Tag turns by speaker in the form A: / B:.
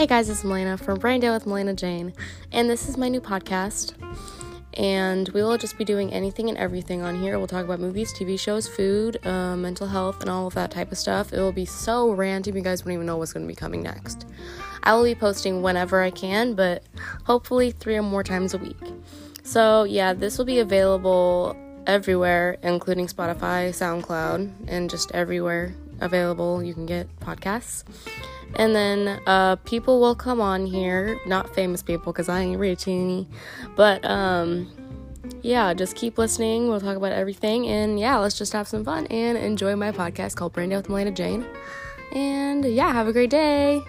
A: Hey guys, it's Melena from Braindale with Melena Jane, and this is my new podcast. And we will just be doing anything and everything on here. We'll talk about movies, TV shows, food, uh, mental health, and all of that type of stuff. It will be so random, you guys won't even know what's going to be coming next. I will be posting whenever I can, but hopefully three or more times a week. So, yeah, this will be available everywhere, including Spotify, SoundCloud, and just everywhere available you can get podcasts. And then uh, people will come on here, not famous people because I ain't rich any, but um, yeah, just keep listening. We'll talk about everything, and yeah, let's just have some fun and enjoy my podcast called Braindale with Melena Jane. And yeah, have a great day.